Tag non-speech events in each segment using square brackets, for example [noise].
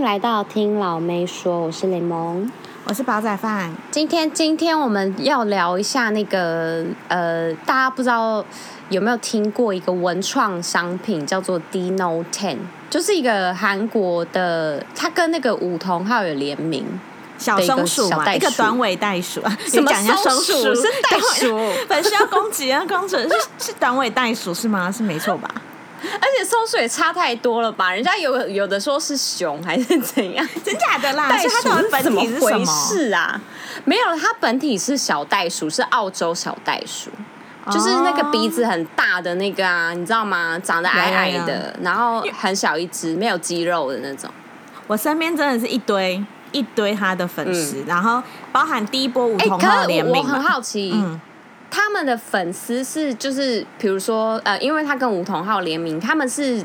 迎来到听老妹说，我是雷蒙，我是煲仔饭。今天今天我们要聊一下那个呃，大家不知道有没有听过一个文创商品叫做 Dino Ten，就是一个韩国的，它跟那个五桐号有联名。小松鼠嘛，一个短尾袋鼠啊，什么松鼠？是袋鼠，[laughs] 本身要攻击啊，工程是是短尾袋鼠是吗？是没错吧？[laughs] 而且松鼠也差太多了吧？人家有有的说是熊还是怎样？真假的啦？袋鼠它本体是怎么回事啊？没有，它本体是小袋鼠，是澳洲小袋鼠，哦、就是那个鼻子很大的那个啊，你知道吗？长得矮矮的，呀呀然后很小一只，没有肌肉的那种。我身边真的是一堆一堆他的粉丝，嗯、然后包含第一波五桐号联名、欸、我很好奇。嗯他们的粉丝是就是，比如说，呃，因为他跟吴桐浩联名，他们是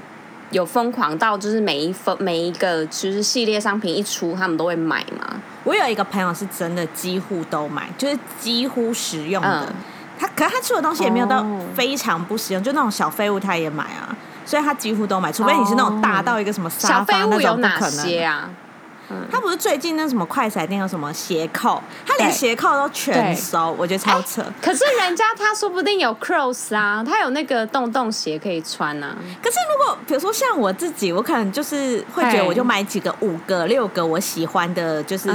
有疯狂到就是每一份每一个就是系列商品一出，他们都会买嘛？我有一个朋友是真的几乎都买，就是几乎实用的。嗯、他可是他出的东西也没有到非常不实用，哦、就那种小废物他也买啊，所以他几乎都买，除非你是那种大到一个什么沙发那种不可能。小废物有哪些啊？嗯、他不是最近那什么快闪店有什么鞋扣，他连鞋扣都全收，我觉得超扯。可是人家他说不定有 cross 啊，他有那个洞洞鞋可以穿啊。可是如果比如说像我自己，我可能就是会觉得我就买几个五个六个我喜欢的，就是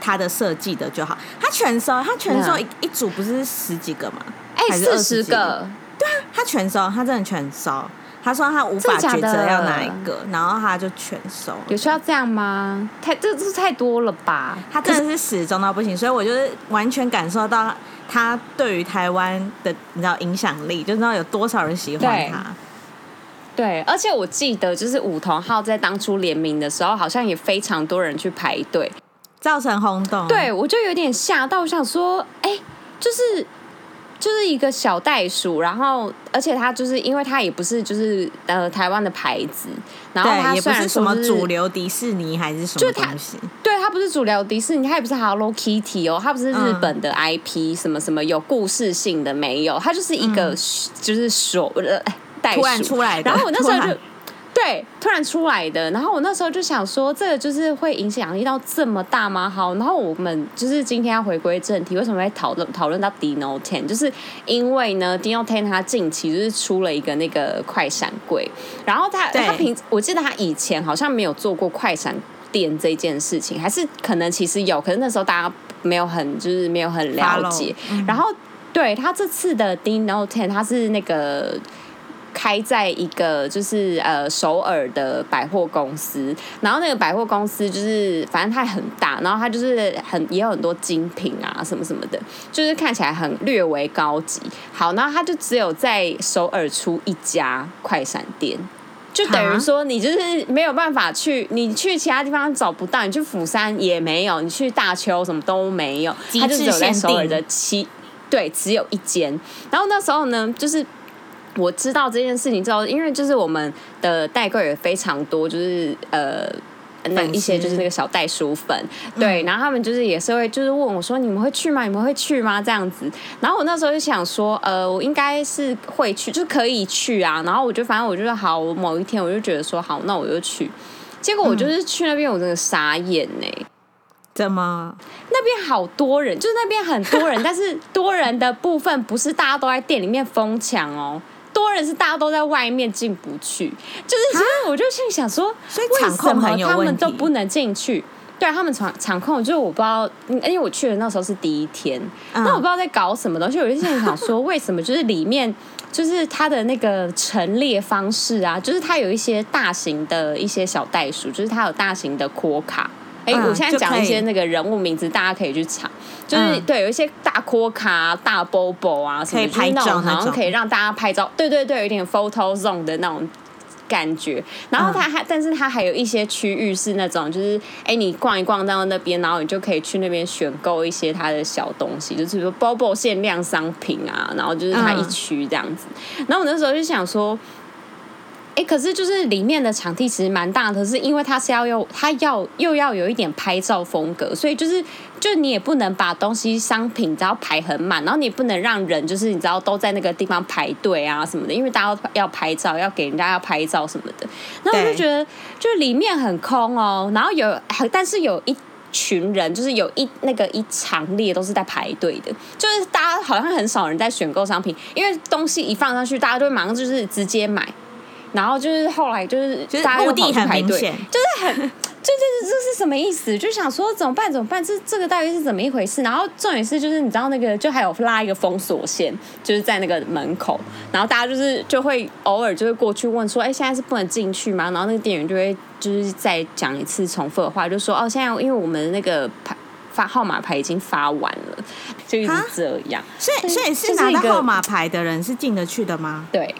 他的设计的就好。他全收，他全收一一组不是十几个吗？哎、欸，四十个。对啊，他全收，他真的全收。他说他无法抉择要哪一个，然后他就全收。有需要这样吗？太这这太多了吧？他真的是死忠到不行，所以我就是完全感受到他对于台湾的你知道影响力，就知道有多少人喜欢他。对，对，而且我记得就是五桐号在当初联名的时候，好像也非常多人去排队，造成轰动。对，我就有点吓到，我想说，哎，就是。就是一个小袋鼠，然后而且它就是因为它也不是就是呃台湾的牌子，然后它虽然说、就是、也不是什么主流迪士尼还是什么东西，它对它不是主流迪士尼，它也不是 Hello Kitty 哦，它不是日本的 IP，、嗯、什么什么有故事性的没有，它就是一个就是手呃袋鼠。突然出来的，然后我那时候就。对，突然出来的，然后我那时候就想说，这个就是会影响力到这么大吗？好，然后我们就是今天要回归正题，为什么会讨论讨论到 Dino Ten？就是因为呢，Dino Ten 它近期就是出了一个那个快闪柜，然后他对他平，我记得他以前好像没有做过快闪店这件事情，还是可能其实有，可是那时候大家没有很就是没有很了解。嗯、然后对他这次的 Dino Ten，他是那个。开在一个就是呃首尔的百货公司，然后那个百货公司就是反正它很大，然后它就是很也有很多精品啊什么什么的，就是看起来很略微高级。好，然后它就只有在首尔出一家快闪店，就等于说你就是没有办法去，你去其他地方找不到，你去釜山也没有，你去大邱什么都没有，它就只有在首尔的七，对，只有一间。然后那时候呢，就是。我知道这件事情之后，因为就是我们的代购也非常多，就是呃，那一些就是那个小袋鼠粉，嗯、对，然后他们就是也是会就是问我说：“你们会去吗？你们会去吗？”这样子，然后我那时候就想说：“呃，我应该是会去，就可以去啊。”然后我就反正我就说好，我某一天我就觉得说好，那我就去。结果我就是去那边，我真的傻眼呢、欸。怎么？那边好多人，就是那边很多人，但是多人的部分不是大家都在店里面疯抢哦。多人是大家都在外面进不去，就是其实我就心里想说，所以为什么他们都不能进去？对，他们场场控就是我不知道，因为我去的那时候是第一天，那、嗯、我不知道在搞什么东西。我就心里想说，为什么就是里面就是它的那个陈列方式啊，就是它有一些大型的一些小袋鼠，就是它有大型的扩卡。哎，我现在讲一些那个人物名字，大家可以去查。就是对，有一些大扩卡、大 Bobo 啊，什么拍照，然后可以让大家拍照。对对对，有一点 photo zone 的那种感觉。然后它还，但是它还有一些区域是那种，就是哎，你逛一逛到那边，然后你就可以去那边选购一些它的小东西，就是比如 Bobo 限量商品啊。然后就是它一区这样子。然后我那时候就想说。哎，可是就是里面的场地其实蛮大的，可是因为它是要用，它要又要有一点拍照风格，所以就是就你也不能把东西商品只要排很满，然后你也不能让人就是你知道都在那个地方排队啊什么的，因为大家要拍照，要给人家要拍照什么的。然后我就觉得就里面很空哦，然后有但是有一群人，就是有一那个一长列都是在排队的，就是大家好像很少人在选购商品，因为东西一放上去，大家就会马上就是直接买。然后就是后来就是大家又跑去排队，就是很，[laughs] 就这这这是什么意思？就想说怎么办怎么办？这这个到底是怎么一回事？然后重点是就是你知道那个就还有拉一个封锁线，就是在那个门口，然后大家就是就会偶尔就会过去问说，哎，现在是不能进去吗？然后那个店员就会就是再讲一次重复的话，就说哦，现在因为我们那个牌发号码牌已经发完了，就一直这样。所以所以是拿到号码牌的人是进得去的吗？对。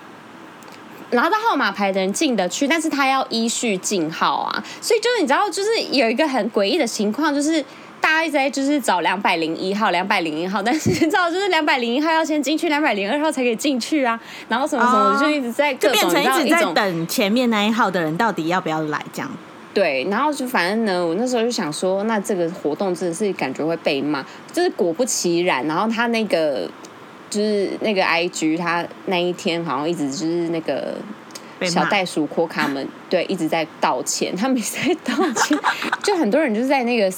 拿到号码牌的人进得去，但是他要依序进号啊，所以就是你知道，就是有一个很诡异的情况，就是大家一直在就是找两百零一号、两百零一号，[laughs] 但是你知道，就是两百零一号要先进去，两百零二号才可以进去啊，然后什么什么的就一直在各种，就变成一直在等前面那一号的人到底要不要来这样。对，然后就反正呢，我那时候就想说，那这个活动真的是感觉会被骂，就是果不其然，然后他那个。就是那个 IG，他那一天好像一直就是那个小袋鼠阔卡们对一直在道歉，他们一直在道歉，[laughs] 就很多人就是在那个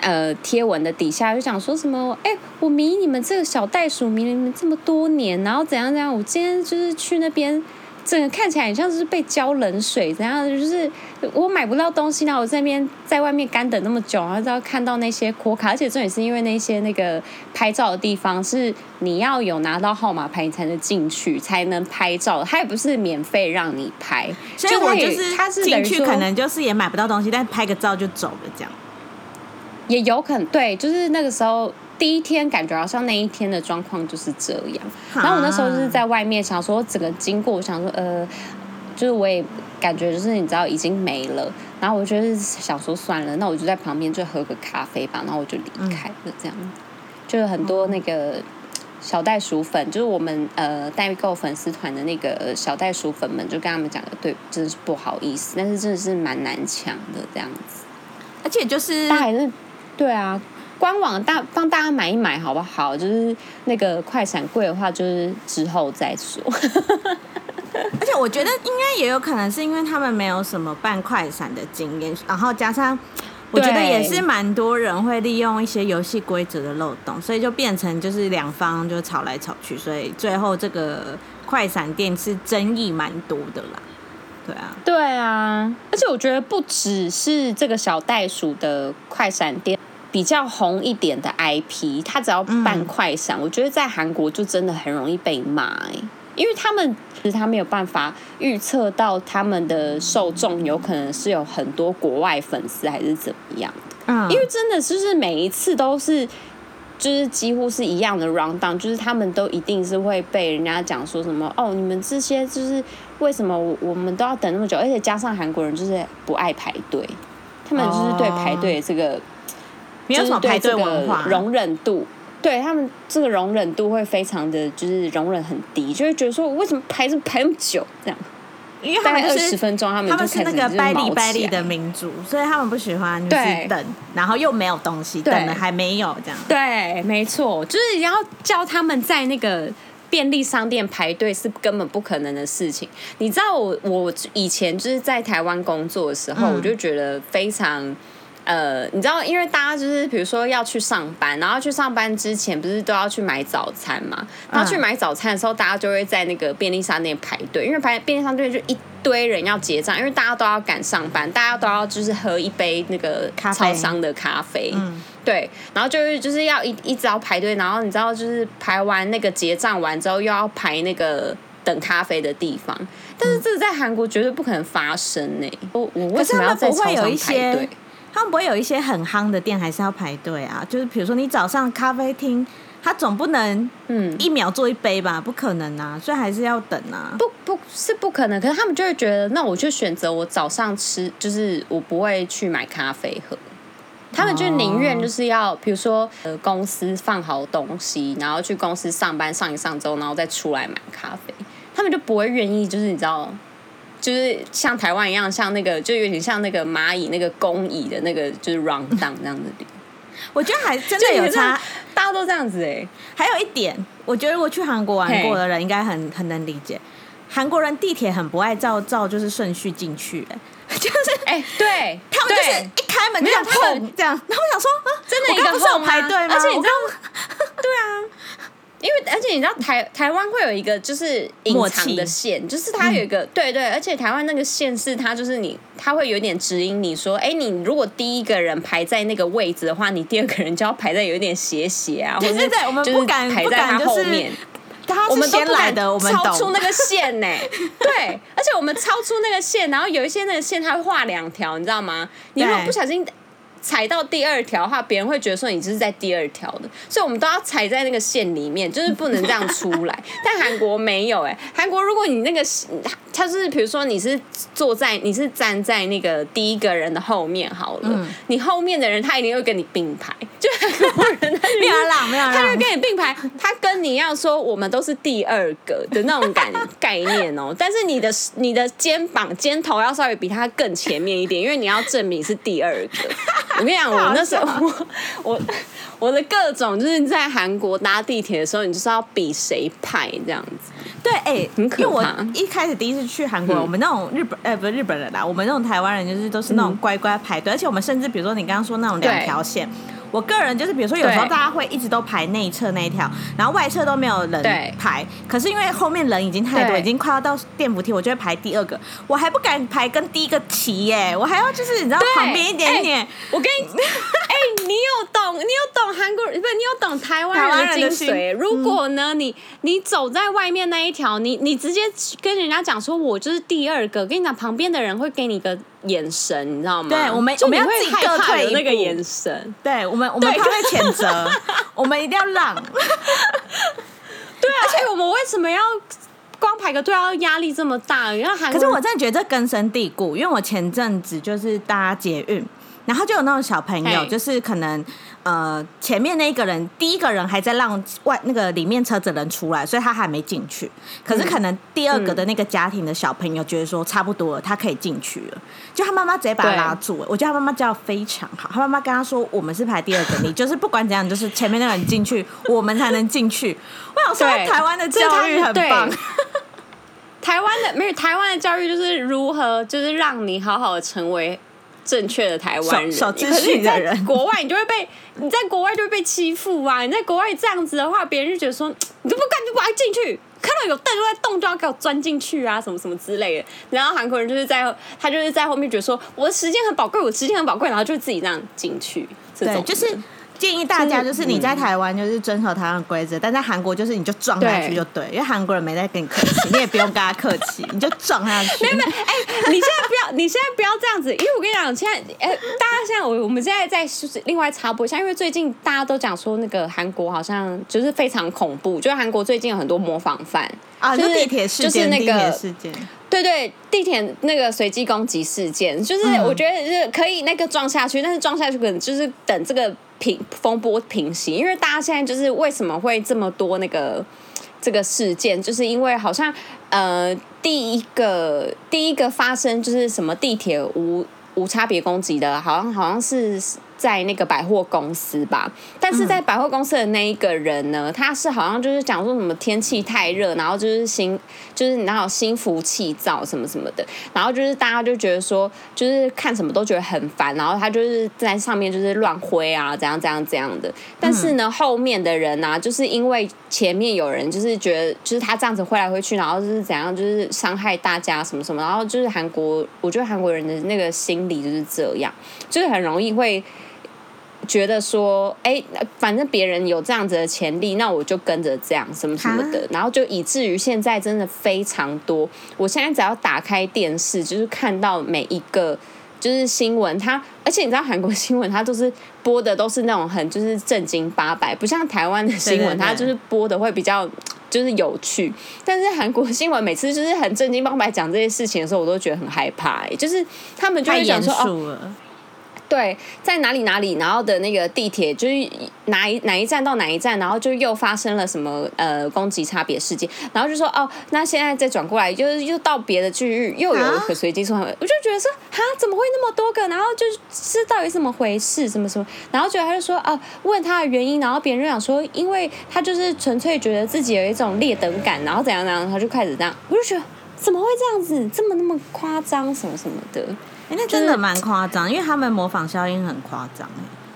呃贴文的底下就想说什么，哎，我迷你们这个小袋鼠迷你们这么多年，然后怎样怎样，我今天就是去那边。整个看起来很像是被浇冷水，怎样？就是我买不到东西，然后我在那边在外面干等那么久，然后就要看到那些国卡，而且这也是因为那些那个拍照的地方是你要有拿到号码牌你才能进去，才能拍照，它也不是免费让你拍，所以我就是进去可能就是也买不到东西，但拍个照就走了这样，也有可能对，就是那个时候。第一天感觉好像那一天的状况就是这样，然后我那时候就是在外面想说整个经过，我想说呃，就是我也感觉就是你知道已经没了，然后我就是想说算了，那我就在旁边就喝个咖啡吧，然后我就离开了这样，就是很多那个小袋鼠粉，就是我们呃代购粉丝团的那个小袋鼠粉们，就跟他们讲的对，真的是不好意思，但是真的是蛮难抢的这样子，而且就是他还是对啊。官网大帮大家买一买好不好？就是那个快闪柜的话，就是之后再说。[laughs] 而且我觉得应该也有可能是因为他们没有什么办快闪的经验，然后加上我觉得也是蛮多人会利用一些游戏规则的漏洞，所以就变成就是两方就吵来吵去，所以最后这个快闪店是争议蛮多的啦。对啊，对啊，而且我觉得不只是这个小袋鼠的快闪店。比较红一点的 IP，他只要办快闪，嗯、我觉得在韩国就真的很容易被骂因为他们其实他没有办法预测到他们的受众有可能是有很多国外粉丝还是怎么样的，嗯，因为真的就是每一次都是就是几乎是一样的 round down，就是他们都一定是会被人家讲说什么哦，你们这些就是为什么我们都要等那么久，而且加上韩国人就是不爱排队，他们就是对排队这个。哦没有什么排队文化，容忍度对他们这个容忍度会非常的就是容忍很低，就会觉得说我为什么排这排那么久这样？因为他们二十分钟，他们他们是那个百里百里的民族，所以他们不喜欢就是等，然后又没有东西，等了还没有这样。对，没错，就是要叫他们在那个便利商店排队是根本不可能的事情。你知道我我以前就是在台湾工作的时候，我就觉得非常。呃，你知道，因为大家就是比如说要去上班，然后去上班之前不是都要去买早餐嘛？然后去买早餐的时候，大家就会在那个便利商店排队，因为排便利商店就一堆人要结账，因为大家都要赶上班，大家都要就是喝一杯那个超商的咖啡，嗯，对，然后就是就是要一一直要排队，然后你知道就是排完那个结账完之后，又要排那个等咖啡的地方，但是这个在韩国绝对不可能发生呢、欸。我我为什么要在超商排队？他们不会有一些很夯的店，还是要排队啊？就是比如说你早上咖啡厅，他总不能嗯一秒做一杯吧？不可能啊，所以还是要等啊。不不是不可能，可是他们就会觉得，那我就选择我早上吃，就是我不会去买咖啡喝。他们就宁愿就是要，比如说呃公司放好东西，然后去公司上班上一上周，然后再出来买咖啡。他们就不会愿意，就是你知道。就是像台湾一样，像那个就有点像那个蚂蚁那个工蚁的那个就是 round down 这样子的。我觉得还真的有差，大家都这样子哎、欸。还有一点，我觉得如果去韩国玩过的人应该很很能理解，韩国人地铁很不爱照照就是顺序进去、欸，[laughs] 就是哎、欸，对，他们就是一开门就这样碰这样，然后我想说，啊、真的一个不是有排队吗？而且你知道，[laughs] 对啊。因为而且你知道台台湾会有一个就是隐藏的线，就是它有一个、嗯、对对，而且台湾那个线是它就是你，它会有点指引你说，哎，你如果第一个人排在那个位置的话，你第二个人就要排在有一点斜斜啊，或者是我们不敢排在他后面。我们先来的，我们超出那个 [laughs] 线呢、欸，对，而且我们超出那个线，然后有一些那个线它会画两条，你知道吗？你如果不小心。踩到第二条的话，别人会觉得说你就是在第二条的，所以我们都要踩在那个线里面，就是不能这样出来。[laughs] 但韩国没有哎、欸，韩国如果你那个他是比如说你是坐在你是站在那个第一个人的后面好了，嗯、你后面的人他一定会跟你并排，[laughs] [laughs] 就韩国人他没有啦没有啦，他会跟你并排，他跟你要说我们都是第二个的那种感概念哦、喔。但是你的你的肩膀肩头要稍微比他更前面一点，因为你要证明是第二个。我跟你讲，我那时候我我 [laughs] 我的各种就是在韩国搭地铁的时候，你就是要比谁派这样子。对，哎、欸，很可怕。因为我一开始第一次去韩国，嗯、我们那种日本，哎、欸，不是日本人啦，我们那种台湾人就是都是那种乖乖排队，嗯、而且我们甚至比如说你刚刚说那种两条线。我个人就是，比如说有时候大家会一直都排内侧那一条，然后外侧都没有人排。可是因为后面人已经太多，已经快要到电扶梯，我就会排第二个。我还不敢排跟第一个齐耶，我还要就是你知道旁边一点点。欸、我跟你，[laughs] 哎、欸，你有懂？你有懂韩国人？不是你有懂台湾人的精髓？如果呢，你你走在外面那一条，你你直接跟人家讲说，我就是第二个。跟你讲，旁边的人会给你个。眼神，你知道吗？对，我们我们要自己各退那个眼神。对，我们我们怕被谴责，[laughs] 我们一定要让。对啊，而且我们为什么要光排个队要压力这么大？因为韩，可是我真的觉得这根深蒂固，因为我前阵子就是搭捷运，然后就有那种小朋友，就是可能。呃，前面那一个人，第一个人还在让外那个里面车子人出来，所以他还没进去。可是可能第二个的那个家庭的小朋友觉得说差不多了，他可以进去了，就他妈妈直接把他拉住了。我觉得他妈妈教得非常好，他妈妈跟他说：“我们是排第二个，你就是不管怎样，就是前面那个人进去，我们才能进去。[laughs] ”我想说，台湾的 [laughs] 教育很棒。[laughs] 台湾的没有台湾的教育就是如何，就是让你好好的成为。正确的台湾人，可是你在国外，你就会被 [laughs] 你在国外就会被欺负啊！你在国外这样子的话，别人就觉得说你都不敢，就不爱进去，看到有灯就在动，就要给我钻进去啊，什么什么之类的。然后韩国人就是在他就是在后面觉得说我的时间很宝贵，我时间很宝贵，然后就自己这样进去。对，就是。建议大家就是你在台湾就是遵守台湾的规则，但在韩国就是你就撞下去就对，对，因为韩国人没在跟你客气，[laughs] 你也不用跟他客气，你就撞下去。没有没有，哎、欸，你现在不要，你现在不要这样子，因为我跟你讲，现在哎、欸，大家现在我我们现在在另外插播一下，因为最近大家都讲说那个韩国好像就是非常恐怖，就是韩国最近有很多模仿犯啊，就是地铁事件，就是那个事件，对对，地铁那个随机攻击事件，就是我觉得就是可以那个撞下去，但是撞下去可能就是等这个。平风波平息，因为大家现在就是为什么会这么多那个这个事件，就是因为好像呃第一个第一个发生就是什么地铁无无差别攻击的，好像好像是。在那个百货公司吧，但是在百货公司的那一个人呢，嗯、他是好像就是讲说什么天气太热，然后就是心就是然后心浮气躁什么什么的，然后就是大家就觉得说，就是看什么都觉得很烦，然后他就是在上面就是乱挥啊，怎样怎样怎样的。但是呢，嗯、后面的人呢、啊，就是因为前面有人就是觉得，就是他这样子挥来挥去，然后就是怎样，就是伤害大家什么什么，然后就是韩国，我觉得韩国人的那个心理就是这样，就是很容易会。觉得说，哎，反正别人有这样子的潜力，那我就跟着这样什么什么的，然后就以至于现在真的非常多。我现在只要打开电视，就是看到每一个就是新闻，它而且你知道韩国新闻，它都是播的都是那种很就是正经八百，不像台湾的新闻，它就是播的会比较就是有趣。但是韩国新闻每次就是很正经八百讲这些事情的时候，我都觉得很害怕，就是他们就会讲说哦。对，在哪里哪里，然后的那个地铁就是哪一哪一站到哪一站，然后就又发生了什么呃攻击差别事件，然后就说哦，那现在再转过来，就是又到别的区域又有一个随机出现，啊、我就觉得说哈，怎么会那么多个？然后就是到底怎么回事，什么什么？然后觉得他就说哦，问他的原因，然后别人就想说，因为他就是纯粹觉得自己有一种劣等感，然后怎样怎样，他就开始这样，我就觉得怎么会这样子，这么那么夸张，什么什么的。哎，那真的蛮夸张，因为他们模仿效应很夸张。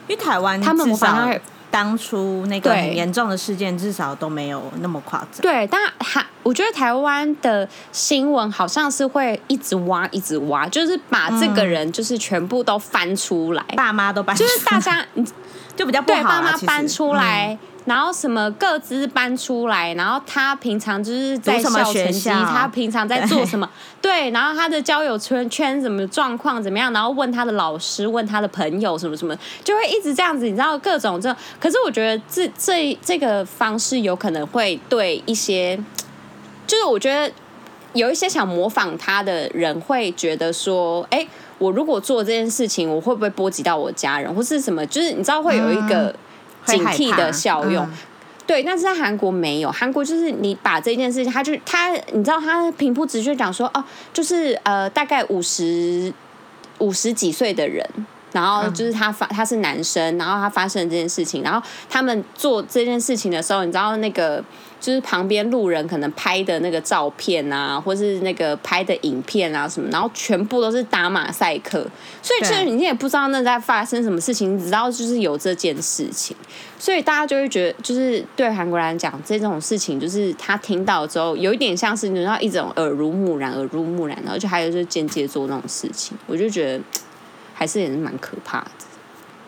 因为台湾他们模仿当初那个很严重的事件，至少都没有那么夸张。对，但还我觉得台湾的新闻好像是会一直挖，一直挖，就是把这个人就是全部都翻出来，爸妈都搬就是大家 [laughs] 就比较不好，对，爸妈搬出来。然后什么各自搬出来，然后他平常就是在校成绩，他平常在做什么？对，然后他的交友圈圈什么状况怎么样？然后问他的老师，问他的朋友什么什么，就会一直这样子，你知道各种这。可是我觉得这这这个方式有可能会对一些，就是我觉得有一些想模仿他的人会觉得说，哎，我如果做这件事情，我会不会波及到我家人，或是什么？就是你知道会有一个。嗯警惕的效用，嗯、对，但是在韩国没有。韩国就是你把这件事情，他就他，你知道他平铺直叙讲说，哦，就是呃，大概五十五十几岁的人，然后就是他发他是男生，然后他发生了这件事情，然后他们做这件事情的时候，你知道那个。就是旁边路人可能拍的那个照片啊，或是那个拍的影片啊什么，然后全部都是打马赛克，所以其实你也不知道那在发生什么事情，你只知道就是有这件事情，所以大家就会觉得，就是对韩国人来讲，这种事情就是他听到之后，有一点像是你知道一种耳濡目染，耳濡目染，然后就还有就是间接做那种事情，我就觉得还是也是蛮可怕的。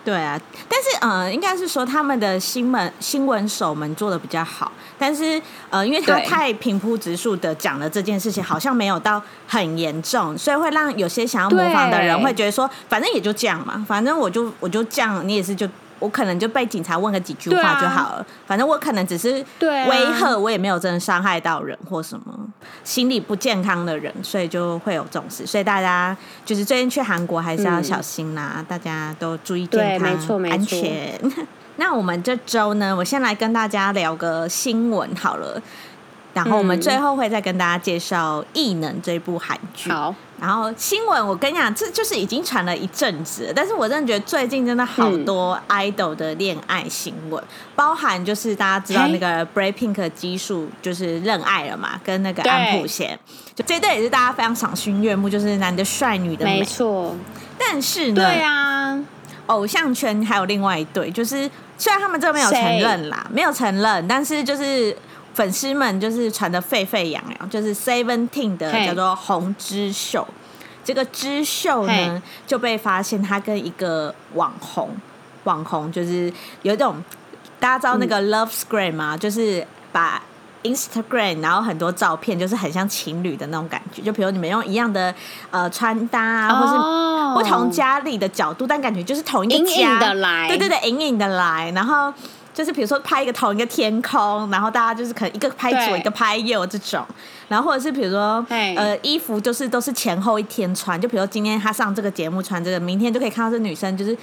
对啊，但是呃，应该是说他们的新闻新闻手们做的比较好，但是呃，因为他太平铺直述的讲了这件事情，好像没有到很严重，所以会让有些想要模仿的人会觉得说，反正也就这样嘛，反正我就我就这样，你也是就。我可能就被警察问个几句话就好了，啊、反正我可能只是威吓，啊、我也没有真的伤害到人或什么心理不健康的人，所以就会有重视。所以大家就是最近去韩国还是要小心啦，嗯、大家都注意健康，没错没错安全。[laughs] 那我们这周呢，我先来跟大家聊个新闻好了。然后我们最后会再跟大家介绍《异能》这部韩剧。好，然后新闻我跟你讲，这就是已经传了一阵子，但是我真的觉得最近真的好多 idol 的恋爱新闻，嗯、包含就是大家知道那个 BLACKPINK 基数就是认爱了嘛，跟那个安普贤，就这对也是大家非常赏心悦目，就是男的帅，女的美。没错。但是呢，对啊，偶像圈还有另外一对，就是虽然他们这个没有承认啦，谁没有承认，但是就是。粉丝们就是传的沸沸扬扬，就是 Seventeen 的叫做洪之秀，这个之秀呢就被发现他跟一个网红，网红就是有一种大家知道那个 Love Screen 吗？就是把 Instagram 然后很多照片就是很像情侣的那种感觉，就比如你们用一样的呃穿搭啊，或是不同家里的角度，但感觉就是同一个家。的来，对对对，隐隐的来，然后。就是比如说拍一个同一个天空，然后大家就是可能一个拍左一个拍右这种，然后或者是比如说呃衣服就是都是前后一天穿，就比如说今天他上这个节目穿这个，明天就可以看到这女生就是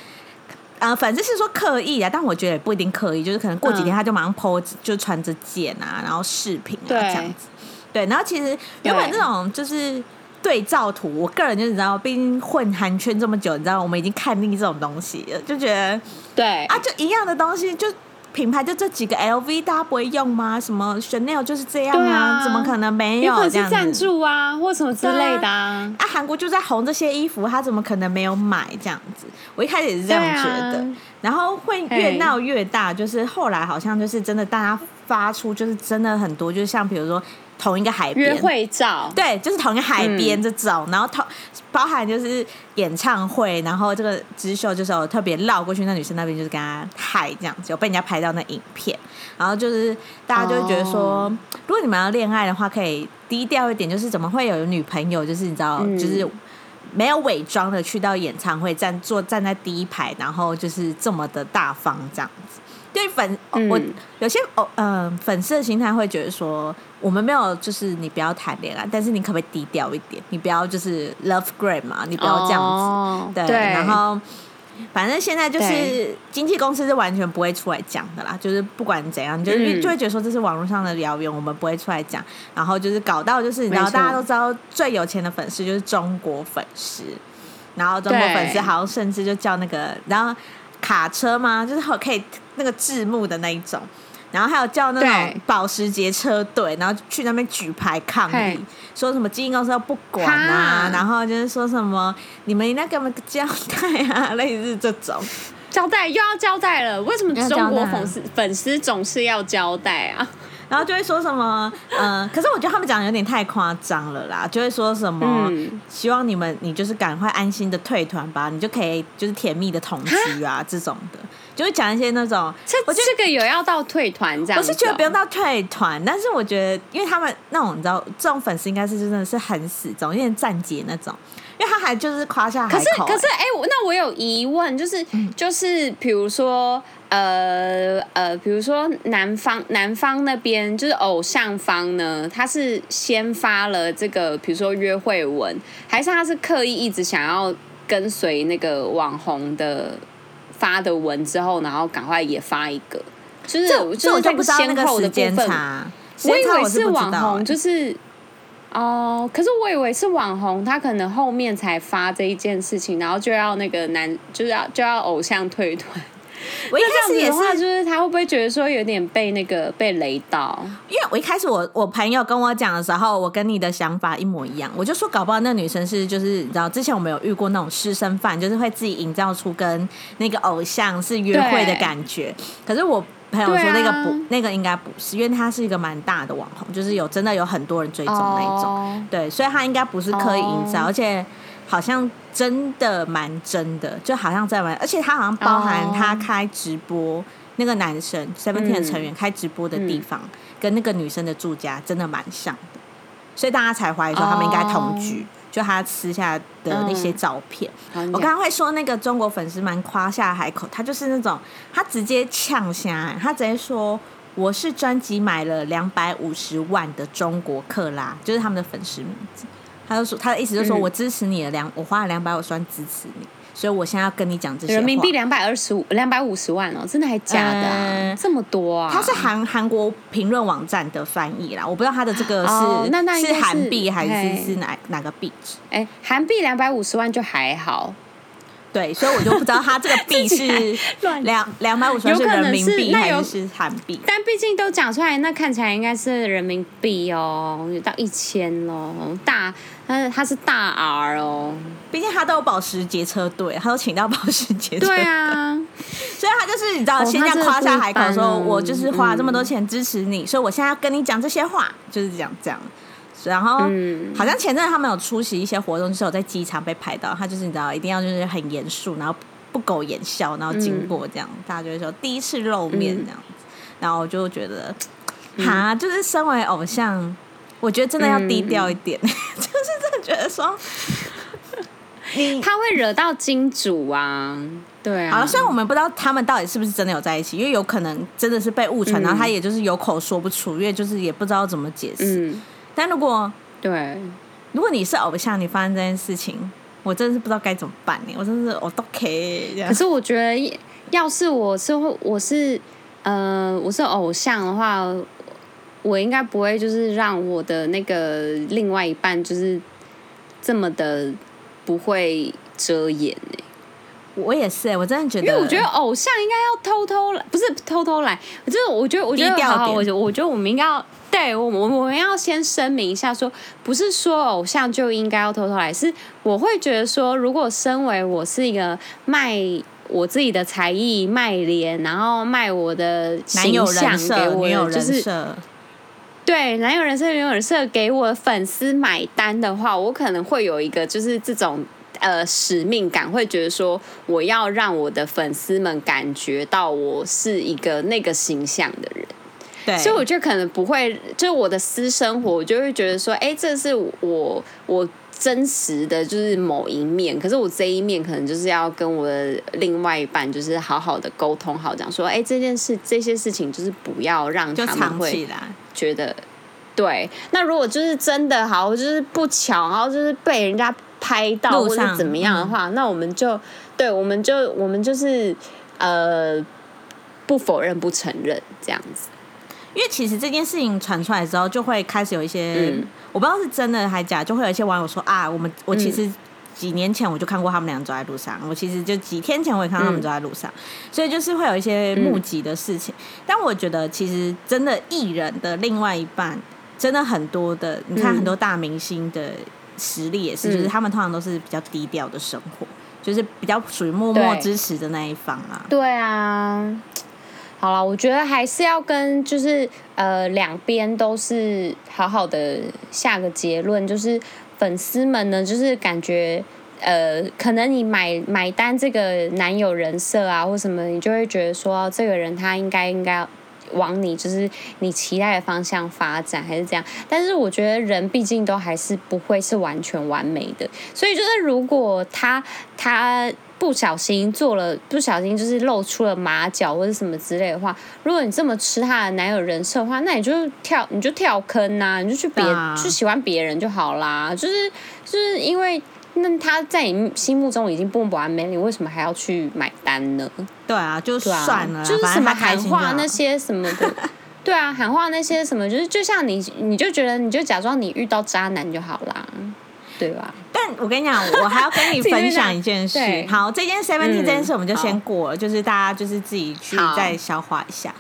呃反正是说刻意啊，但我觉得也不一定刻意，就是可能过几天他就马上 po、嗯、就穿着件啊，然后视频啊对。这样子，对，然后其实原本这种就是对照图，我个人就你知道，毕竟混韩圈这么久，你知道我们已经看腻这种东西了，就觉得对。啊，就一样的东西就。品牌就这几个 LV，大家不会用吗？什么 Chanel 就是这样啊？啊怎么可能没有？有可能是赞助啊，或什么之类的啊？啊，韩国就在红这些衣服，他怎么可能没有买这样子？我一开始也是这样觉得，啊、然后会越闹越大，就是后来好像就是真的，大家发出就是真的很多，就是像比如说。同一个海边。约会照，对，就是同一个海边这种，嗯、然后同包含就是演唱会，然后这个之秀就是有特别绕过去，那女生那边就是跟她嗨这样子，有被人家拍到那影片，然后就是大家就会觉得说，哦、如果你们要恋爱的话，可以低调一点，就是怎么会有女朋友，就是你知道，嗯、就是没有伪装的去到演唱会站坐站在第一排，然后就是这么的大方这样子。对粉，嗯、我有些哦，嗯、呃，粉丝的心态会觉得说，我们没有，就是你不要谈恋爱，但是你可不可以低调一点？你不要就是 love gram 嘛，你不要这样子，哦、对。对然后反正现在就是经纪公司是完全不会出来讲的啦，就是不管怎样，就是就会觉得说这是网络上的谣言，我们不会出来讲。然后就是搞到就是你知道大家都知道最有钱的粉丝就是中国粉丝，然后中国粉丝好像甚至就叫那个然后卡车吗？就是可以那个字幕的那一种。然后还有叫那种保时捷车队，然后去那边举牌抗议，说什么基因公司都不管啊，然后就是说什么你们应该给我们个交代啊，[laughs] 类似这种交代又要交代了，为什么中国粉丝粉丝总是要交代啊？然后就会说什么，嗯、呃，可是我觉得他们讲的有点太夸张了啦，就会说什么，嗯、希望你们你就是赶快安心的退团吧，你就可以就是甜蜜的同居啊这种的。就会讲一些那种，这我觉得这个有要到退团这样。我是觉得不用到退团，但是我觉得，因为他们那种你知道，这种粉丝应该是真的是很死忠，有点站姐那种。因为他还就是夸下海口。可是可是哎，那我有疑问，就是、嗯、就是比如说呃呃，比如说男方男方那边就是偶像方呢，他是先发了这个，比如说约会文，还是他是刻意一直想要跟随那个网红的？发的文之后，然后赶快也发一个，就是这就是这个先后的时间差。我以为是网红，就是哦、呃，可是我以为是网红，他可能后面才发这一件事情，然后就要那个男，就是要就要偶像退团。[laughs] 我一开始也是，就是他会不会觉得说有点被那个被雷到？因为我一开始我我朋友跟我讲的时候，我跟你的想法一模一样，我就说搞不好那女生是就是你知道，之前我们有遇过那种师生饭，就是会自己营造出跟那个偶像是约会的感觉。可是我朋友说那个不，那个应该不是，因为他是一个蛮大的网红，就是有真的有很多人追踪那种。Oh. 对，所以他应该不是刻意营造，而且。好像真的蛮真的，就好像在玩，而且他好像包含他开直播，oh. 那个男生 Seventeen 的成员开直播的地方，嗯、跟那个女生的住家真的蛮像的，所以大家才怀疑说他们应该同居。Oh. 就他私下的那些照片，oh. 我刚刚会说那个中国粉丝蛮夸下海口，他就是那种他直接呛下，他直接说我是专辑买了两百五十万的中国克拉，就是他们的粉丝名字。他就说，他的意思就是说，我支持你的两，我花了两百五十万支持你，所以我现在要跟你讲这些。人民币两百二十五，两百五十万哦，真的还假的、啊呃？这么多啊？他是韩韩国评论网站的翻译啦，我不知道他的这个是、哦、那那是韩币还是是哪哪个币值？哎，韩币两百五十万就还好。对，所以我就不知道他这个币 [laughs] 是两两百五十万是人民币还是韩币。但毕竟都讲出来，那看起来应该是人民币哦，有到一千哦，大，但是他是大 R 哦，毕竟他都有保时捷车队，他都请到保时捷车队。对啊，[laughs] 所以他就是你知道，现在夸下海口说，我就是花了这么多钱支持你，嗯，所以我现在要跟你讲这些话，就是这样这样。然后，好像前阵他们有出席一些活动，就是有在机场被拍到，他就是你知道，一定要就是很严肃，然后不苟言笑，然后经过这样，嗯、大家就会说第一次露面这样子，嗯、然后我就觉得，哈，就是身为偶像，我觉得真的要低调一点，嗯、[laughs] 就是真的觉得说，你他会惹到金主啊，对啊。好了，虽然我们不知道他们到底是不是真的有在一起，因为有可能真的是被误传，嗯、然后他也就是有口说不出，因为就是也不知道怎么解释。嗯但如果对，如果你是偶像，你发生这件事情，我真的是不知道该怎么办呢。我真的是我都可以。可是我觉得，要是我是，我是呃，我是偶像的话，我应该不会就是让我的那个另外一半就是这么的不会遮掩。我也是，我真的觉得，因为我觉得偶像应该要偷偷来，不是偷偷来，就是我觉得，我觉得好好，我觉我觉得我们应该要。对我，我我们要先声明一下说，说不是说偶像就应该要偷偷来，是我会觉得说，如果身为我是一个卖我自己的才艺、卖脸，然后卖我的形象给我的，就是对男友人设、女友人设给我的粉丝买单的话，我可能会有一个就是这种呃使命感，会觉得说我要让我的粉丝们感觉到我是一个那个形象的人。对，所以我觉得可能不会，就是我的私生活，我就会觉得说，哎，这是我我真实的就是某一面，可是我这一面可能就是要跟我的另外一半，就是好好的沟通好，讲说，哎，这件事这些事情就是不要让他们会觉得，对。那如果就是真的好，就是不巧，然后就是被人家拍到或者怎么样的话，嗯、那我们就对，我们就我们就是呃不否认不承认这样子。因为其实这件事情传出来之后，就会开始有一些、嗯、我不知道是真的还假，就会有一些网友说啊，我们我其实几年前我就看过他们俩走在路上，我其实就几天前我也看到他们走在路上，嗯、所以就是会有一些目击的事情。嗯、但我觉得其实真的艺人的另外一半，真的很多的，你看很多大明星的实力也是，嗯、就是他们通常都是比较低调的生活，就是比较属于默默支持的那一方啊。对啊。好了，我觉得还是要跟就是呃两边都是好好的下个结论，就是粉丝们呢，就是感觉呃可能你买买单这个男友人设啊或什么，你就会觉得说这个人他应该应该往你就是你期待的方向发展还是这样，但是我觉得人毕竟都还是不会是完全完美的，所以就是如果他他。不小心做了，不小心就是露出了马脚或者什么之类的话，如果你这么吃他的男友人设的话，那你就跳，你就跳坑呐、啊，你就去别，啊、去喜欢别人就好啦。就是就是因为那他在你心目中已经不完美，你为什么还要去买单呢？对啊，就算了，就是什么喊话那些什么的，对啊，喊话那些什么，就是就像你，你就觉得你就假装你遇到渣男就好啦。对吧？但我跟你讲，我还要跟你 [laughs] 分享一件事。好，这件 Seventeen 这件事我们就先过了，嗯、就是大家就是自己去再消化一下。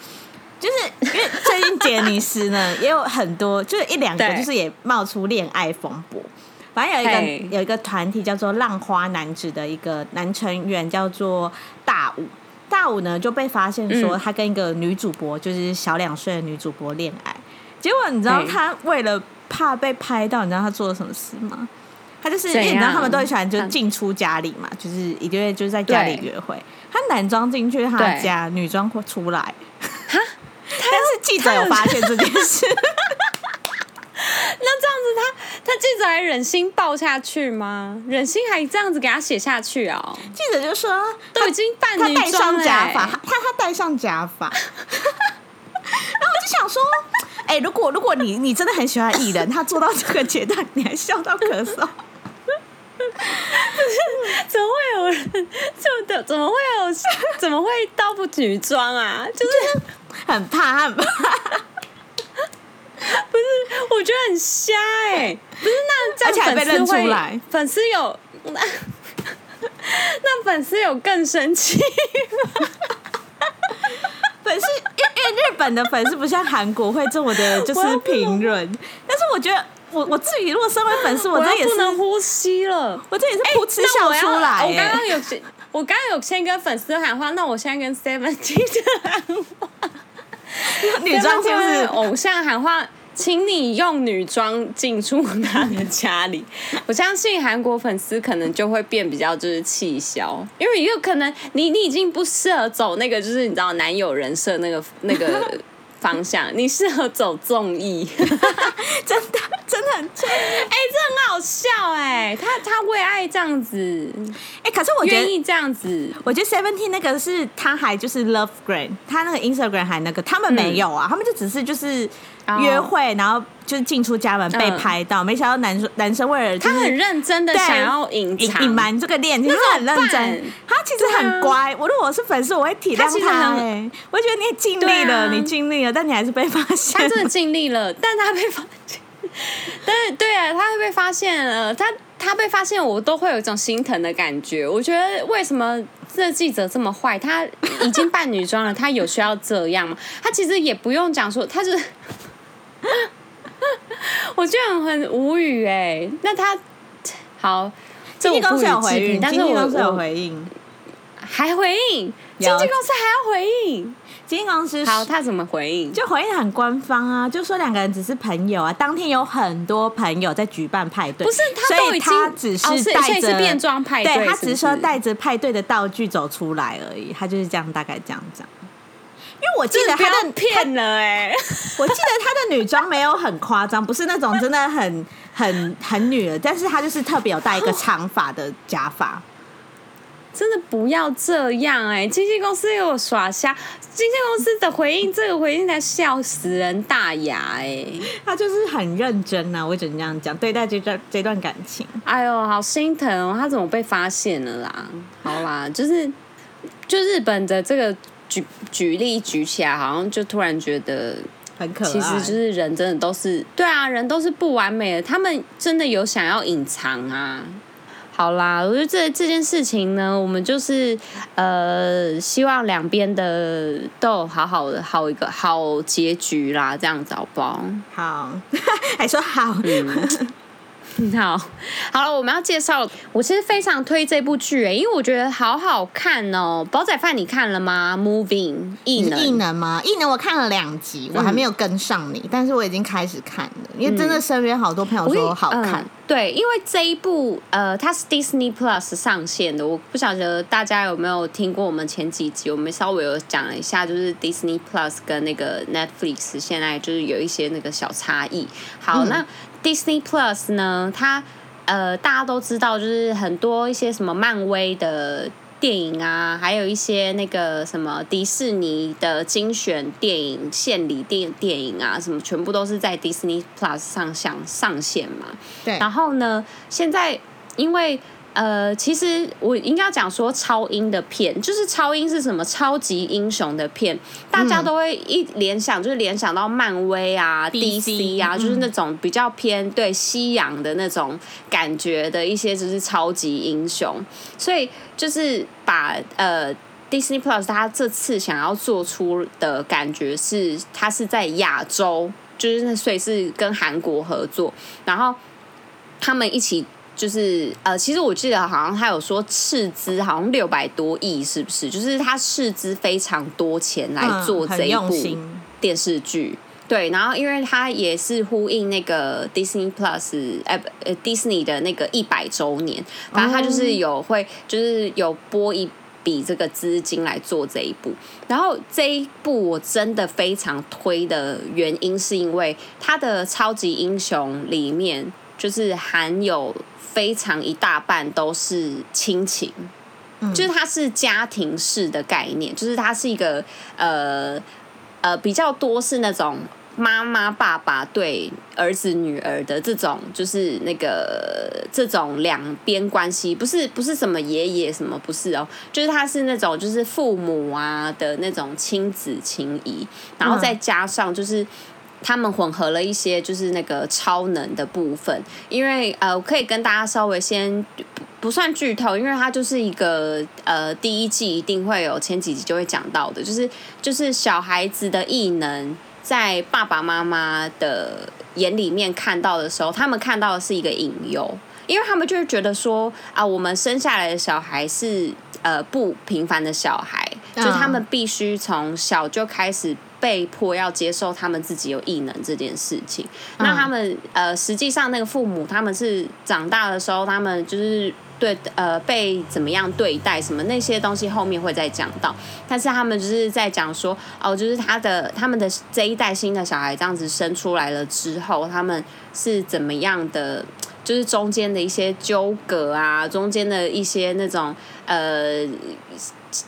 就是因为最近杰尼斯呢也有很多，就是一两个，就是也冒出恋爱风波。反正有一个嘿有一个团体叫做浪花男子的一个男成员叫做大武，大武呢就被发现说他跟一个女主播，嗯、就是小两岁的女主播恋爱。结果你知道他为了怕被拍到，你知道他做了什么事吗？他就是，因为你知道他们都很喜欢就进出家里嘛，就是一个月就是在家里约会。他男装进去他家，女装会出来。哈，[laughs] 但是记者有发现这件事。那这样子他，他他记者还忍心报下去吗？忍心还这样子给他写下去啊、哦？记者就说都已经扮女装了，他他他戴上假发。[laughs] 然后我就想说，哎、欸，如果如果你你真的很喜欢艺人，他做到这个阶段，你还笑到咳嗽。怎么会有人就的？怎么会有？怎么会到不女装啊？就是很怕，很怕。不是，我觉得很瞎哎、欸。不是，那这样粉丝会粉丝有那 [laughs] 那粉丝有更生气吗？粉丝因为因为日本的粉丝不像韩国会这么的，就是评论。但是我觉得。我我自己如果身为粉丝，[laughs] 我这也是不能呼吸了，我这也是噗嗤笑出来。我刚刚有先，我刚刚有先跟粉丝喊话，那我现在跟 Seventeen 喊话，[laughs] 女装就是偶像喊话，请你用女装进出他的家里。我相信韩国粉丝可能就会变比较就是气消，因为有可能你你已经不适合走那个就是你知道男友人设那个那个。方向，你适合走综艺，[laughs] 真的真的很，[laughs] 哎、欸，这很好笑哎、欸，他他为爱这样子，哎、欸，可是我觉得愿意这样子，我觉得 Seventeen 那个是他还就是 Love Gram，他那个 Instagram 还那个，他们没有啊，嗯、他们就只是就是约会，然后。就是进出家门被拍到，嗯、没想到男生男生为了、就是、他很认真的想要隐隐隐瞒这个恋情，其实很认真。他其实很乖。啊、我如果我是粉丝，我会体谅他。他欸、我会觉得你也尽力了，啊、你尽力了，但你还是被发现。他真的尽力了，[laughs] 但他被发现。[laughs] 但是对啊，他会被发现了。他他被发现，我都会有一种心疼的感觉。我觉得为什么这个记者这么坏？他已经扮女装了，他有需要这样吗？他其实也不用讲说，他是。[laughs] 我居然很无语哎、欸，那他好，经纪公司有回应，但是我公司有回应，还回应，经纪公司还要回应，经纪公司好，他怎么回应？就回应很官方啊，就说两个人只是朋友啊，当天有很多朋友在举办派对，不是，他都已经他只是带着变装派对，对他只是说带着派对的道具走出来而已，他就是这样，大概这样讲。因为我记得他的骗了哎，我记得他的女装没有很夸张，不是那种真的很很很女的，但是他就是特别有戴一个长发的假发。真的不要这样哎、欸！经纪公司又有耍瞎，经纪公司的回应，这个回应才笑死人大牙哎、欸！他就是很认真呐、啊，我只能这样讲，对待这段这段感情。哎呦，好心疼哦！他怎么被发现了啦？好啦，就是就日本的这个举举例举起来，好像就突然觉得很可爱。其实就是人真的都是对啊，人都是不完美的，他们真的有想要隐藏啊。好啦，我觉得这这件事情呢，我们就是呃，希望两边的都有好好的好一个好结局啦，这样子好不好？好，[laughs] 还说好。嗯 [laughs] 好，好了，我们要介绍。我其实非常推这部剧诶，因为我觉得好好看哦。煲仔饭你看了吗？Moving 异能异能吗？异能我看了两集，我还没有跟上你，嗯、但是我已经开始看了。因为真的身边好多朋友说好看。嗯、对，因为这一部呃，它是 Disney Plus 上线的。我不晓得大家有没有听过我们前几集，我们稍微有讲了一下，就是 Disney Plus 跟那个 Netflix 现在就是有一些那个小差异。好，嗯、那。Disney Plus 呢，它呃大家都知道，就是很多一些什么漫威的电影啊，还有一些那个什么迪士尼的精选电影、献礼电电影啊，什么全部都是在 Disney Plus 上上上线嘛。对。然后呢，现在因为呃，其实我应该讲说超英的片，就是超英是什么超级英雄的片，大家都会一联想，就是联想到漫威啊、DC, 啊，就是那种比较偏对西洋的那种感觉的一些，就是超级英雄。所以就是把呃 Disney Plus 它这次想要做出的感觉是，它是在亚洲，就是所以是跟韩国合作，然后他们一起。就是呃，其实我记得好像他有说斥资好像六百多亿，是不是？就是他斥资非常多钱来做这一部电视剧。嗯、对，然后因为他也是呼应那个 Disney Plus，呃呃，Disney 的那个一百周年，反正他就是有会，就是有拨一笔这个资金来做这一部。然后这一部我真的非常推的原因，是因为他的超级英雄里面就是含有。非常一大半都是亲情，嗯，就是它是家庭式的概念，就是它是一个呃呃比较多是那种妈妈爸爸对儿子女儿的这种，就是那个这种两边关系，不是不是什么爷爷什么不是哦，就是它是那种就是父母啊的那种亲子情谊，然后再加上就是。他们混合了一些就是那个超能的部分，因为呃，我可以跟大家稍微先不，不算剧透，因为它就是一个呃第一季一定会有前几集就会讲到的，就是就是小孩子的异能在爸爸妈妈的眼里面看到的时候，他们看到的是一个隐忧，因为他们就是觉得说啊，我们生下来的小孩是呃不平凡的小孩，就他们必须从小就开始。被迫要接受他们自己有异能这件事情，嗯、那他们呃，实际上那个父母他们是长大的时候，他们就是对呃被怎么样对待什么那些东西后面会再讲到，但是他们就是在讲说哦，就是他的他们的这一代新的小孩这样子生出来了之后，他们是怎么样的，就是中间的一些纠葛啊，中间的一些那种呃。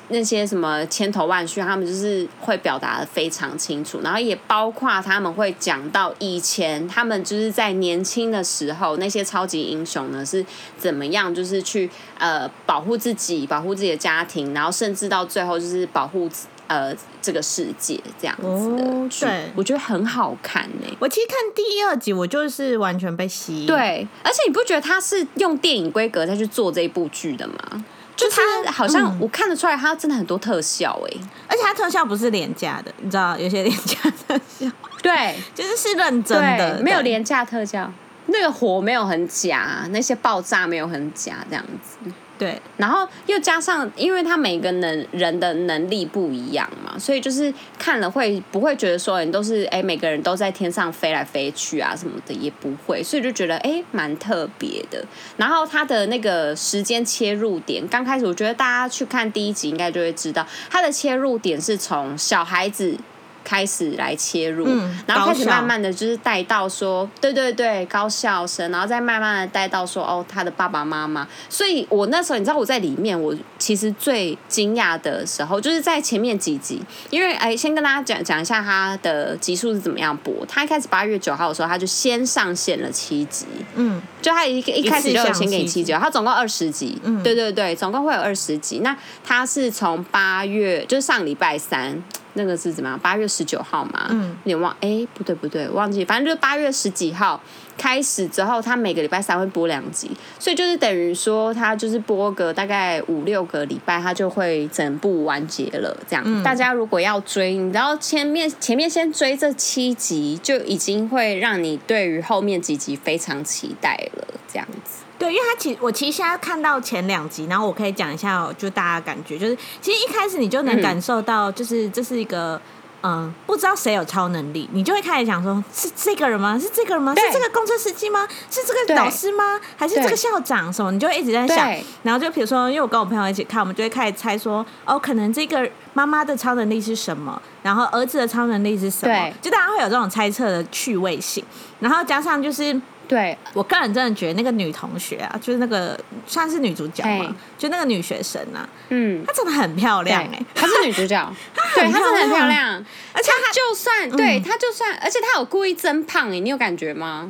那些什么千头万绪，他们就是会表达的非常清楚，然后也包括他们会讲到以前他们就是在年轻的时候，那些超级英雄呢是怎么样，就是去呃保护自己，保护自己的家庭，然后甚至到最后就是保护呃这个世界这样子的。哦，对，我觉得很好看呢、欸。我其实看第二集，我就是完全被吸引。对，而且你不觉得他是用电影规格再去做这一部剧的吗？就他好像我看得出来，他真的很多特效哎、欸，而且他特效不是廉价的，你知道有些廉价特效，对，就是是认真的，没有廉价特效，那个火没有很假，那些爆炸没有很假，这样子。对，然后又加上，因为他每个能人的能力不一样嘛，所以就是看了会不会觉得说你都是哎，每个人都在天上飞来飞去啊什么的，也不会，所以就觉得哎蛮特别的。然后他的那个时间切入点，刚开始我觉得大家去看第一集应该就会知道，他的切入点是从小孩子开始来切入，嗯、然后开始慢慢的就是带到说，对对对，高校生，然后再慢慢的带到说，哦，他的爸爸妈妈。所以我那时候，你知道我在里面，我其实最惊讶的时候，就是在前面几集，因为哎，先跟大家讲讲一下他的集数是怎么样播。他一开始八月九号的时候，他就先上线了七集，嗯，就他一一开始就有先给你七集，他总共二十集，嗯，对对对，总共会有二十集。那他是从八月，就是上礼拜三。那个是怎么样？八月十九号嘛，嗯，有点忘，哎，不对不对，忘记，反正就是八月十几号开始之后，他每个礼拜三会播两集，所以就是等于说，他就是播个大概五六个礼拜，他就会整部完结了。这样，嗯、大家如果要追，你知道前面前面先追这七集，就已经会让你对于后面几集非常期待了。这样子。对，因为他其实我其实现在看到前两集，然后我可以讲一下，就大家感觉就是，其实一开始你就能感受到，就是这是一个，嗯、呃，不知道谁有超能力，你就会开始想说，是这个人吗？是这个人吗？是这个公车司机吗？是这个老师吗？还是这个校长？什么？你就会一直在想，然后就比如说，因为我跟我朋友一起看，我们就会开始猜说，哦，可能这个妈妈的超能力是什么？然后儿子的超能力是什么？就大家会有这种猜测的趣味性，然后加上就是。对，我个人真的觉得那个女同学啊，就是那个算是女主角嘛，就那个女学生啊，嗯，她真的很漂亮哎，她是女主角，[laughs] 对，她真的很漂亮，而且她就算对她就算，而且她有故意增胖哎，你有感觉吗？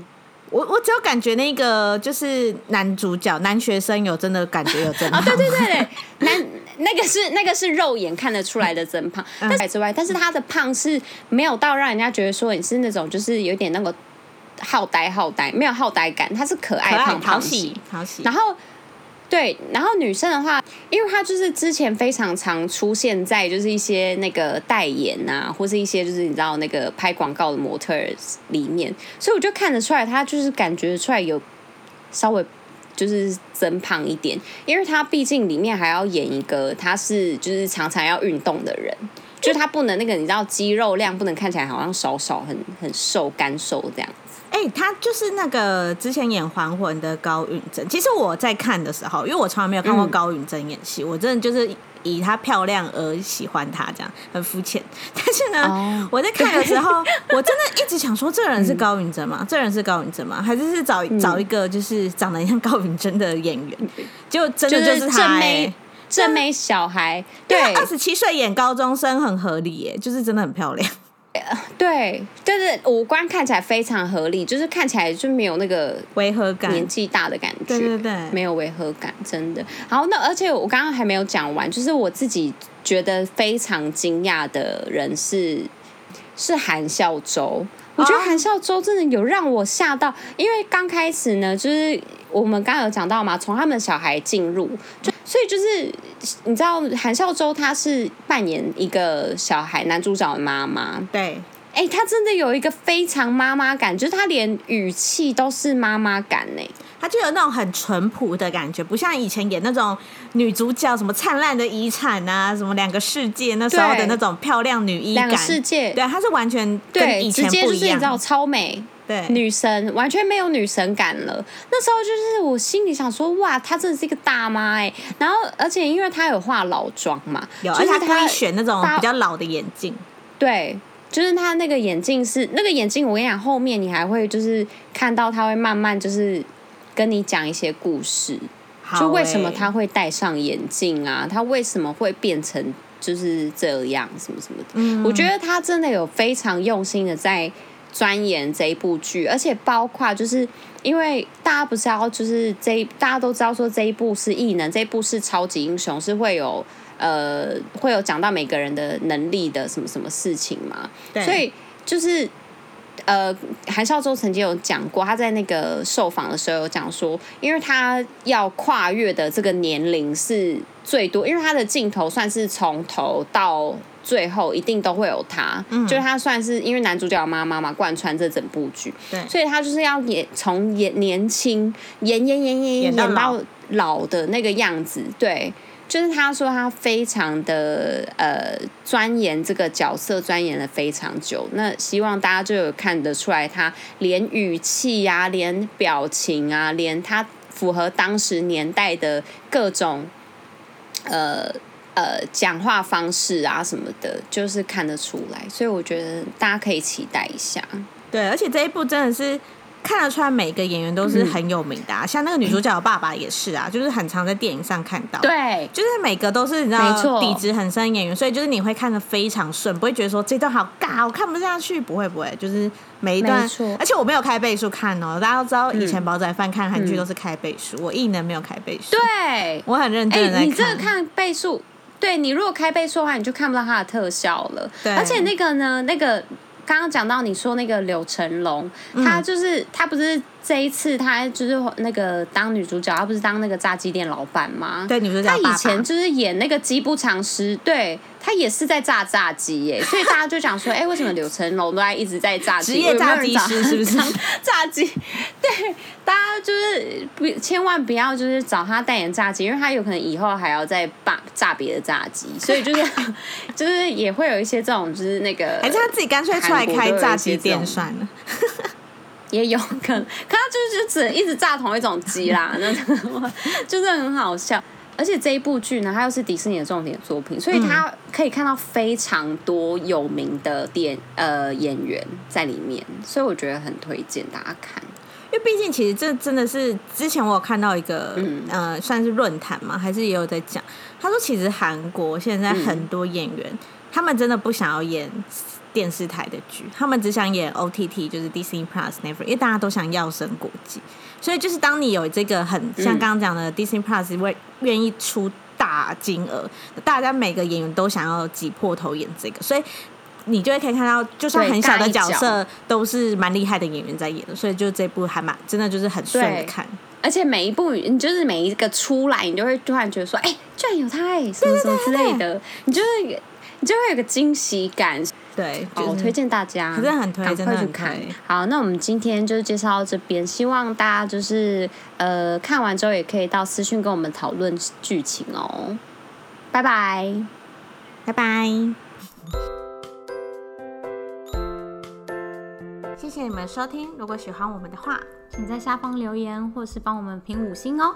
我我只有感觉那个就是男主角男学生有真的感觉有增 [laughs] 胖，对对对对，[laughs] 男那个是那个是肉眼看得出来的增胖，但是之外，但是他的胖是没有到让人家觉得说你是那种就是有点那个。好呆好呆，没有好呆感，她是可爱胖喜讨喜。然后对，然后女生的话，因为她就是之前非常常出现在就是一些那个代言啊，或是一些就是你知道那个拍广告的模特里面，所以我就看得出来，她就是感觉出来有稍微就是增胖一点，因为她毕竟里面还要演一个她是就是常常要运动的人，就她不能那个你知道肌肉量不能看起来好像少少很很瘦干瘦这样。哎、欸，他就是那个之前演《还魂》的高允贞。其实我在看的时候，因为我从来没有看过高允贞演戏，嗯、我真的就是以她漂亮而喜欢她，这样很肤浅。但是呢，哦、我在看的时候，我真的一直想说，这个人是高允贞吗？嗯、这个人是高允贞吗？还是是找找一个就是长得像高允贞的演员？就真的就是他、欸，正妹，正妹小孩，对，二十七岁演高中生很合理耶，就是真的很漂亮。对，就是五官看起来非常合理，就是看起来就没有那个违和感，年纪大的感觉，对对对，没有违和感，真的。好，那而且我刚刚还没有讲完，就是我自己觉得非常惊讶的人是是韩孝周，我觉得韩孝周真的有让我吓到，因为刚开始呢，就是我们刚刚有讲到嘛，从他们小孩进入就。所以就是你知道韩孝周他是扮演一个小孩男主角的妈妈，对，哎、欸，他真的有一个非常妈妈感，就是他连语气都是妈妈感呢，他就有那种很淳朴的感觉，不像以前演那种女主角什么灿烂的遗产啊，什么两个世界那时候的那种漂亮女一感，两个世界，对，她是完全跟以前不一样，直接就是你知道超美。对，女神完全没有女神感了。那时候就是我心里想说，哇，她真的是一个大妈哎。然后，而且因为她有化老妆嘛，有，而且她可以选那种比较老的眼镜。对，就是她那个眼镜是那个眼镜，我跟你讲，后面你还会就是看到她会慢慢就是跟你讲一些故事，欸、就为什么他会戴上眼镜啊？他为什么会变成就是这样什么什么的？嗯，我觉得他真的有非常用心的在。钻研这一部剧，而且包括就是因为大家不知道，就是这一大家都知道说这一部是异能，这一部是超级英雄，是会有呃会有讲到每个人的能力的什么什么事情嘛。所以就是呃韩孝洲曾经有讲过，他在那个受访的时候有讲说，因为他要跨越的这个年龄是最多，因为他的镜头算是从头到。最后一定都会有他，嗯、就是他算是因为男主角妈妈嘛，贯穿这整部剧，对，所以他就是要演从演年轻演演演演演到老的那个样子，对，就是他说他非常的呃钻研这个角色，钻研了非常久。那希望大家就有看得出来，他连语气呀、啊，连表情啊，连他符合当时年代的各种呃。呃讲话方式啊什么的，就是看得出来，所以我觉得大家可以期待一下。对，而且这一部真的是。看得出来，每个演员都是很有名的，啊，嗯、像那个女主角的爸爸也是啊，就是很常在电影上看到。对，就是每个都是你知道，底子很深演员，所以就是你会看得非常顺，不会觉得说这段好尬，我看不下去。不会不会，就是每一段，而且我没有开倍数看哦，大家都知道以前煲仔饭看韩剧都是开倍数，嗯、我异能没有开倍数。对，我很认真在看。欸、你这个看倍数，对你如果开倍数的话，你就看不到它的特效了。对，而且那个呢，那个。刚刚讲到你说那个柳成龙，他就是他不是这一次他就是那个当女主角，他不是当那个炸鸡店老板吗？对，女主角。他以前就是演那个机不长失，对。他也是在炸炸鸡耶，[laughs] 所以大家就讲说，哎、欸，为什么柳成龙都在一直在炸鸡？职业炸鸡师是不是？[laughs] 炸鸡，对，大家就是不千万不要就是找他代言炸鸡，因为他有可能以后还要再炸炸别的炸鸡，所以就是 [laughs] 就是也会有一些这种就是那个，还是他自己干脆出来开炸鸡店算了，也有可能，可他就是就只能一直炸同一种鸡啦，那就是很好笑。而且这一部剧呢，它又是迪士尼的重点作品，所以它可以看到非常多有名的电呃演员在里面，所以我觉得很推荐大家看。因为毕竟其实这真的是之前我有看到一个、嗯、呃算是论坛嘛，还是也有在讲，他说其实韩国现在很多演员，嗯、他们真的不想要演电视台的剧，他们只想演 OTT，就是 Disney Plus、Netflix，因为大家都想要升国际。所以就是当你有这个很像刚刚讲的 Disney Plus 会愿意出大金额，大家每个演员都想要挤破头演这个，所以你就会可以看到，就算很小的角色都是蛮厉害的演员在演的，所以就这部还蛮真的就是很顺的看，而且每一部你就是每一个出来，你就会突然觉得说，哎、欸，居然有他哎，什么什么之类的，你就是你就会有个惊喜感。对，好，我推荐大家，真的很推，赶快去看。好，那我们今天就介绍到这边，希望大家就是呃看完之后也可以到私讯跟我们讨论剧情哦。拜拜，拜拜。谢谢你们收听，如果喜欢我们的话，请在下方留言或是帮我们评五星哦。